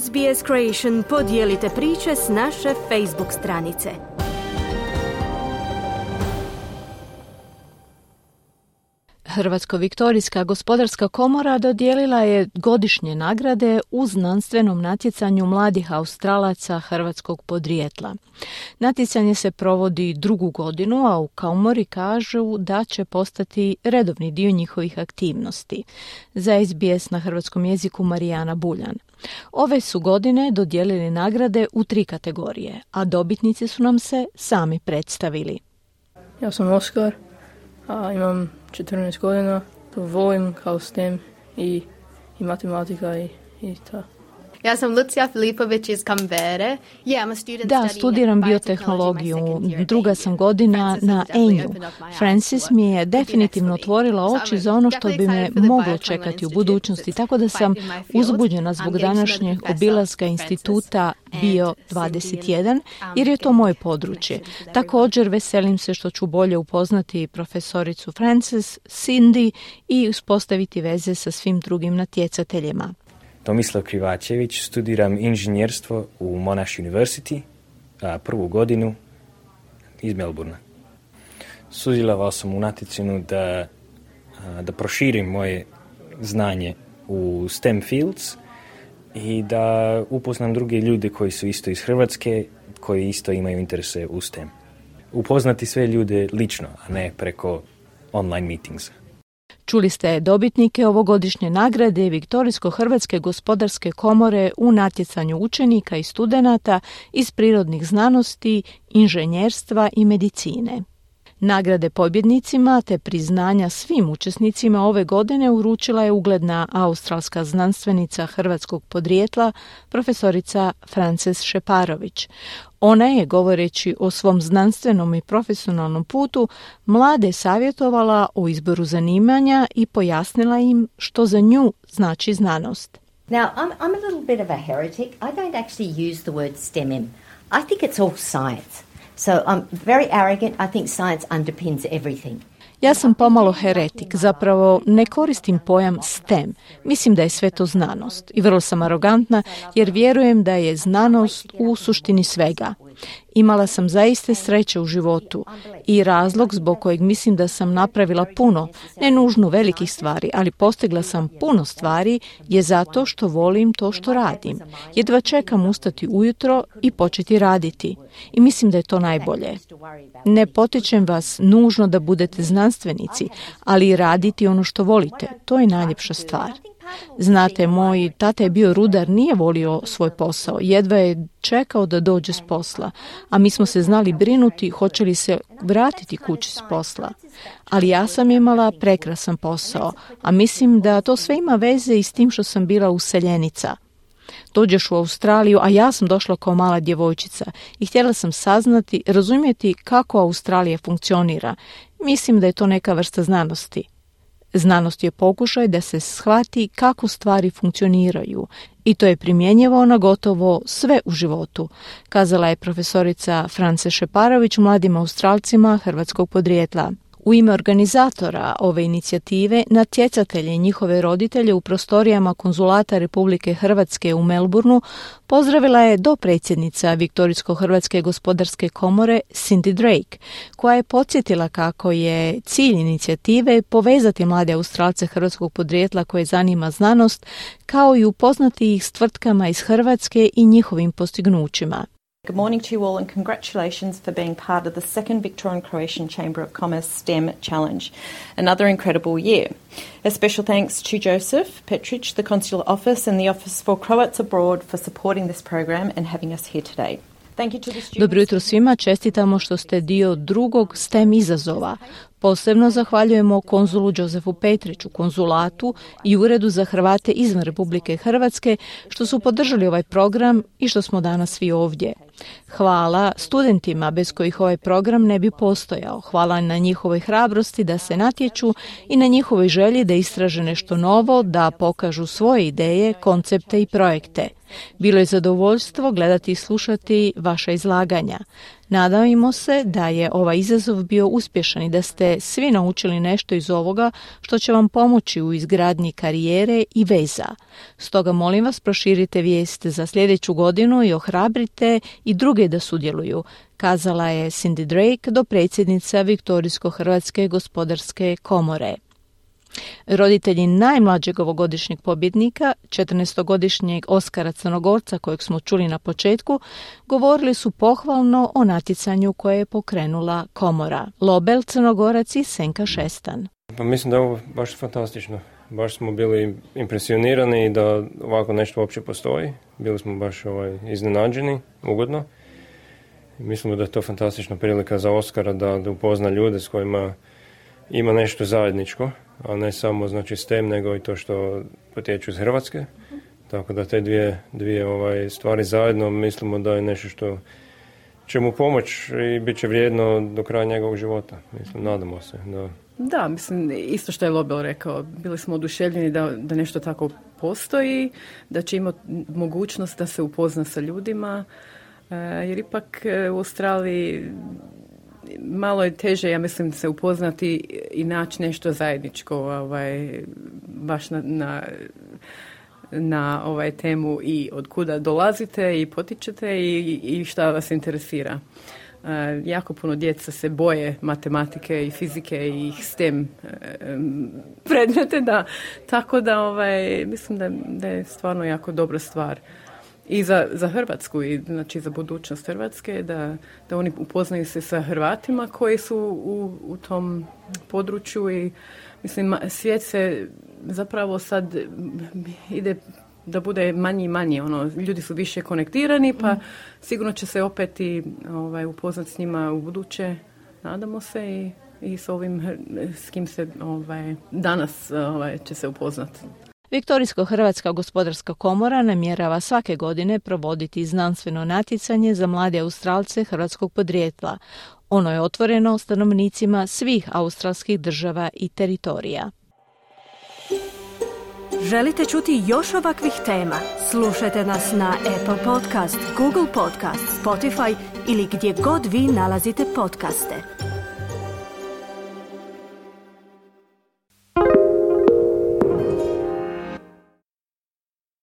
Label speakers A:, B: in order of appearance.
A: SBS Creation podijelite priče s naše Facebook stranice. Hrvatsko-Viktorijska gospodarska komora dodijelila je godišnje nagrade u znanstvenom natjecanju mladih Australaca hrvatskog podrijetla. Natjecanje se provodi drugu godinu, a u komori kažu da će postati redovni dio njihovih aktivnosti. Za SBS na hrvatskom jeziku Marijana Buljan. Ove su godine dodijelili nagrade u tri kategorije, a dobitnici su nam se sami predstavili.
B: Ja sam Oskar, a imam 14 godina, to volim kao STEM i, i matematika i, i ta.
C: Ja sam Lucija Filipović iz Kambere.
A: Da, studiram biotehnologiju. Druga sam godina na ENU. Francis mi je definitivno otvorila oči za ono što bi me moglo čekati u budućnosti, tako da sam uzbuđena zbog današnjeg obilaska instituta Bio 21, jer je to moje područje. Također veselim se što ću bolje upoznati profesoricu Francis, Cindy i uspostaviti veze sa svim drugim natjecateljima.
D: Tomislav Krivačević, studiram inženjerstvo u Monash University, a prvu godinu iz Melburna. Sudjelovao sam u natjecinu da, da proširim moje znanje u STEM fields i da upoznam druge ljude koji su isto iz Hrvatske, koji isto imaju interese u STEM. Upoznati sve ljude lično, a ne preko online meetingsa.
A: Čuli ste dobitnike ovogodišnje nagrade Viktorijsko-Hrvatske gospodarske komore u natjecanju učenika i studenata iz prirodnih znanosti, inženjerstva i medicine. Nagrade pobjednicima te priznanja svim učesnicima ove godine uručila je ugledna australska znanstvenica hrvatskog podrijetla, profesorica Frances Šeparović. Ona je, govoreći o svom znanstvenom i profesionalnom putu, mlade savjetovala o izboru zanimanja i pojasnila im što za nju znači znanost.
E: Now, I'm, I'm a little bit of a heretic. I don't actually use the word STEMM. I think it's all science. So I'm very arrogant. I think science underpins everything.
A: Ja sam pomalo heretik, zapravo ne koristim pojam STEM. Mislim da je sve to znanost i vrlo sam arogantna jer vjerujem da je znanost u suštini svega. Imala sam zaiste sreće u životu i razlog zbog kojeg mislim da sam napravila puno, ne nužno velikih stvari, ali postigla sam puno stvari je zato što volim to što radim. Jedva čekam ustati ujutro i početi raditi. I mislim da je to najbolje. Ne potičem vas nužno da budete znanstvenici, ali raditi ono što volite. To je najljepša stvar. Znate, moj tata je bio rudar, nije volio svoj posao, jedva je čekao da dođe s posla, a mi smo se znali brinuti hoće li se vratiti kući s posla. Ali ja sam imala prekrasan posao, a mislim da to sve ima veze i s tim što sam bila useljenica. Dođeš u Australiju, a ja sam došla kao mala djevojčica i htjela sam saznati, razumjeti kako Australija funkcionira. Mislim da je to neka vrsta znanosti. Znanost je pokušaj da se shvati kako stvari funkcioniraju i to je primjenjivo na gotovo sve u životu, kazala je profesorica France Šeparović mladim Australcima hrvatskog podrijetla. U ime organizatora ove inicijative natjecatelje i njihove roditelje u prostorijama konzulata Republike Hrvatske u Melbourneu pozdravila je dopredsjednica Viktorijsko-Hrvatske gospodarske komore Cindy Drake, koja je podsjetila kako je cilj inicijative povezati mlade Australce hrvatskog podrijetla koje zanima znanost, kao i upoznati ih s tvrtkama iz Hrvatske i njihovim postignućima.
F: Good morning to you all and congratulations for being part of the second Victorian Croatian Chamber of Commerce STEM Challenge. Another incredible year. A special thanks to Joseph Petric, the Consular Office and the Office for Croats Abroad for supporting this program and having us here today.
A: Dobro jutro svima, čestitamo što ste dio drugog STEM izazova. Posebno zahvaljujemo konzulu Jozefu Petriću, konzulatu i Uredu za Hrvate izvan Republike Hrvatske što su podržali ovaj program i što smo danas svi ovdje. Hvala studentima bez kojih ovaj program ne bi postojao. Hvala na njihovoj hrabrosti da se natječu i na njihovoj želji da istraže nešto novo, da pokažu svoje ideje, koncepte i projekte. Bilo je zadovoljstvo gledati i slušati vaša izlaganja. Nadajmo se da je ovaj izazov bio uspješan i da ste svi naučili nešto iz ovoga što će vam pomoći u izgradnji karijere i veza. Stoga molim vas proširite vijest za sljedeću godinu i ohrabrite i druge da sudjeluju, kazala je Cindy Drake do predsjednica Viktorijsko-Hrvatske gospodarske komore. Roditelji najmlađeg ovogodišnjeg pobjednika, 14-godišnjeg Oskara Crnogorca kojeg smo čuli na početku, govorili su pohvalno o natjecanju koje je pokrenula komora. Lobel Crnogorac i Senka Šestan.
G: Pa mislim da je ovo baš fantastično. Baš smo bili impresionirani da ovako nešto uopće postoji. Bili smo baš ovaj, iznenađeni, ugodno. Mislimo da je to fantastična prilika za Oskara da, da upozna ljude s kojima ima nešto zajedničko a ne samo znači STEM, nego i to što potječu iz Hrvatske. Tako da te dvije, dvije ovaj, stvari zajedno mislimo da je nešto što će mu pomoći i bit će vrijedno do kraja njegovog života. Mislim, nadamo se. Da.
B: Da, mislim, isto što je Lobel rekao, bili smo oduševljeni da, da nešto tako postoji, da će imati mogućnost da se upozna sa ljudima, e, jer ipak e, u Australiji malo je teže, ja mislim, se upoznati i naći nešto zajedničko ovaj, baš na, na, na ovaj temu i od kuda dolazite i potičete i, i šta vas interesira. Uh, jako puno djeca se boje matematike i fizike i STEM uh, predmete, da, tako da ovaj, mislim da, da je stvarno jako dobra stvar i za, za Hrvatsku i znači za budućnost Hrvatske da, da oni upoznaju se sa Hrvatima koji su u, u tom području i mislim svijet se zapravo sad ide da bude manji i manji, ono, ljudi su više konektirani, pa mm. sigurno će se opet i ovaj, upoznat s njima u buduće, nadamo se i, i s ovim s kim se ovaj, danas ovaj, će se upoznati.
A: Viktorijsko-Hrvatska gospodarska komora namjerava svake godine provoditi znanstveno natjecanje za mlade Australce hrvatskog podrijetla. Ono je otvoreno stanovnicima svih australskih država i teritorija.
H: Želite čuti još ovakvih tema? Slušajte nas na Apple Podcast, Google Podcast, Spotify ili gdje god vi nalazite podcaste.